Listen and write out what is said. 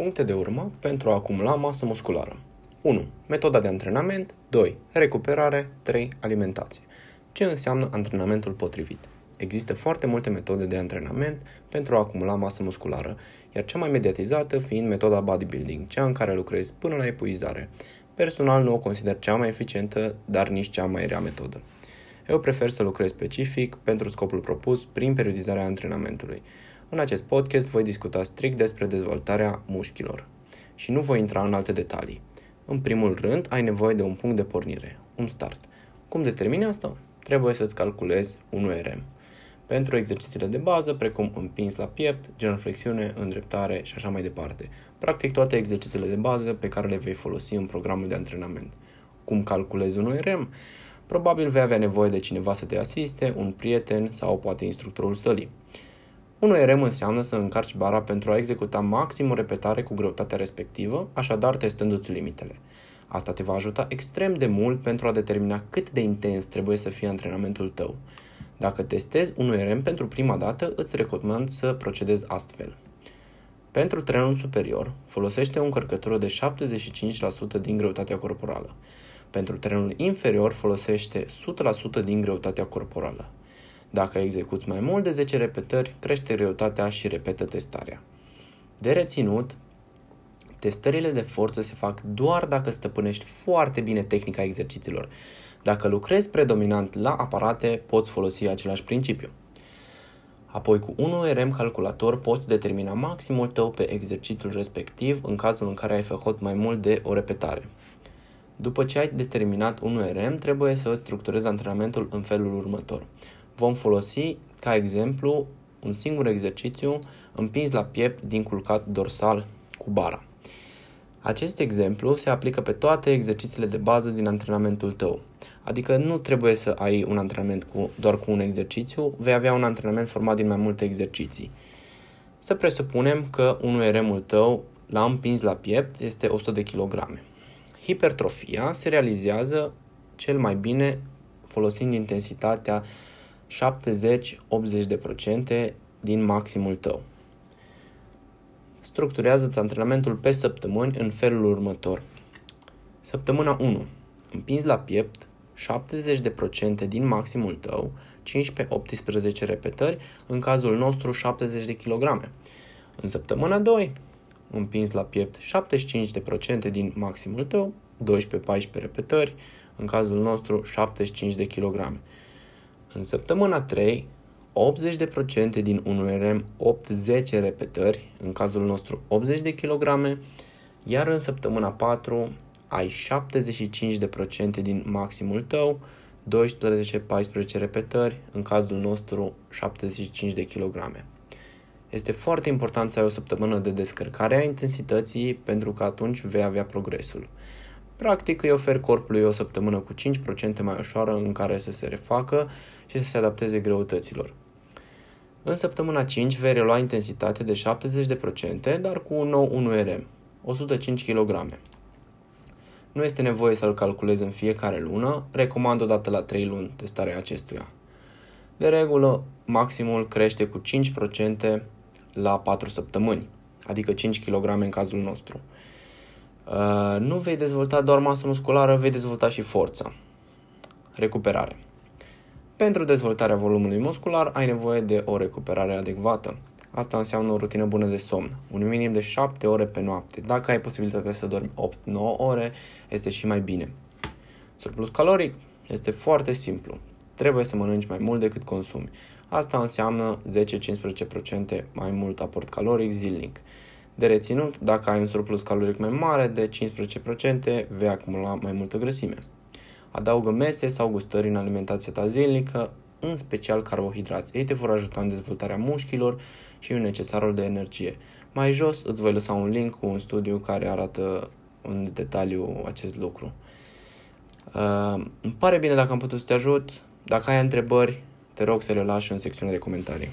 Puncte de urmat pentru a acumula masă musculară. 1. Metoda de antrenament. 2. Recuperare. 3. Alimentație. Ce înseamnă antrenamentul potrivit? Există foarte multe metode de antrenament pentru a acumula masă musculară, iar cea mai mediatizată fiind metoda bodybuilding, cea în care lucrezi până la epuizare. Personal nu o consider cea mai eficientă, dar nici cea mai rea metodă. Eu prefer să lucrez specific pentru scopul propus prin periodizarea antrenamentului. În acest podcast voi discuta strict despre dezvoltarea mușchilor și nu voi intra în alte detalii. În primul rând, ai nevoie de un punct de pornire, un start. Cum determini asta? Trebuie să-ți calculezi un URM. Pentru exercițiile de bază, precum împins la piept, genoflexiune, îndreptare și așa mai departe. Practic toate exercițiile de bază pe care le vei folosi în programul de antrenament. Cum calculezi un URM? Probabil vei avea nevoie de cineva să te asiste, un prieten sau poate instructorul sălii. Un ORM înseamnă să încarci bara pentru a executa maxim o repetare cu greutatea respectivă, așadar testându-ți limitele. Asta te va ajuta extrem de mult pentru a determina cât de intens trebuie să fie antrenamentul tău. Dacă testezi un ORM pentru prima dată, îți recomand să procedezi astfel. Pentru trenul superior, folosește o încărcătură de 75% din greutatea corporală. Pentru trenul inferior, folosește 100% din greutatea corporală. Dacă execuți mai mult de 10 repetări, crește greutatea și repetă testarea. De reținut, testările de forță se fac doar dacă stăpânești foarte bine tehnica exercițiilor. Dacă lucrezi predominant la aparate, poți folosi același principiu. Apoi cu un ORM calculator poți determina maximul tău pe exercițiul respectiv în cazul în care ai făcut mai mult de o repetare. După ce ai determinat un ORM, trebuie să îți structurezi antrenamentul în felul următor vom folosi ca exemplu un singur exercițiu împins la piept din culcat dorsal cu bara. Acest exemplu se aplică pe toate exercițiile de bază din antrenamentul tău. Adică nu trebuie să ai un antrenament cu, doar cu un exercițiu, vei avea un antrenament format din mai multe exerciții. Să presupunem că un URM-ul tău la împins la piept este 100 de kg. Hipertrofia se realizează cel mai bine folosind intensitatea 70-80% din maximul tău. Structurează-ți antrenamentul pe săptămâni în felul următor. Săptămâna 1. Împingi la piept 70% din maximul tău, 15-18 repetări, în cazul nostru 70 de kg. În săptămâna 2, împins la piept 75% din maximul tău, 12-14 repetări, în cazul nostru 75 de kg. În săptămâna 3, 80% din un URM 8-10 repetări, în cazul nostru 80 de kg, iar în săptămâna 4 ai 75% din maximul tău, 12-14 repetări, în cazul nostru 75 de kg. Este foarte important să ai o săptămână de descărcare a intensității pentru că atunci vei avea progresul. Practic îi ofer corpului o săptămână cu 5% mai ușoară în care să se refacă și să se adapteze greutăților. În săptămâna 5 vei relua intensitate de 70%, dar cu un nou 1RM, 105 kg. Nu este nevoie să-l calculezi în fiecare lună, recomand o dată la 3 luni testarea acestuia. De regulă, maximul crește cu 5% la 4 săptămâni, adică 5 kg în cazul nostru. Uh, nu vei dezvolta doar masă musculară, vei dezvolta și forța. Recuperare. Pentru dezvoltarea volumului muscular ai nevoie de o recuperare adecvată. Asta înseamnă o rutină bună de somn, un minim de 7 ore pe noapte. Dacă ai posibilitatea să dormi 8-9 ore, este și mai bine. Surplus caloric este foarte simplu. Trebuie să mănânci mai mult decât consumi. Asta înseamnă 10-15% mai mult aport caloric zilnic. De reținut, dacă ai un surplus caloric mai mare de 15%, vei acumula mai multă grăsime. Adaugă mese sau gustări în alimentația ta zilnică, în special carbohidrați. Ei te vor ajuta în dezvoltarea mușchilor și în necesarul de energie. Mai jos îți voi lăsa un link cu un studiu care arată în detaliu acest lucru. Uh, îmi pare bine dacă am putut să te ajut. Dacă ai întrebări, te rog să le lași în secțiunea de comentarii.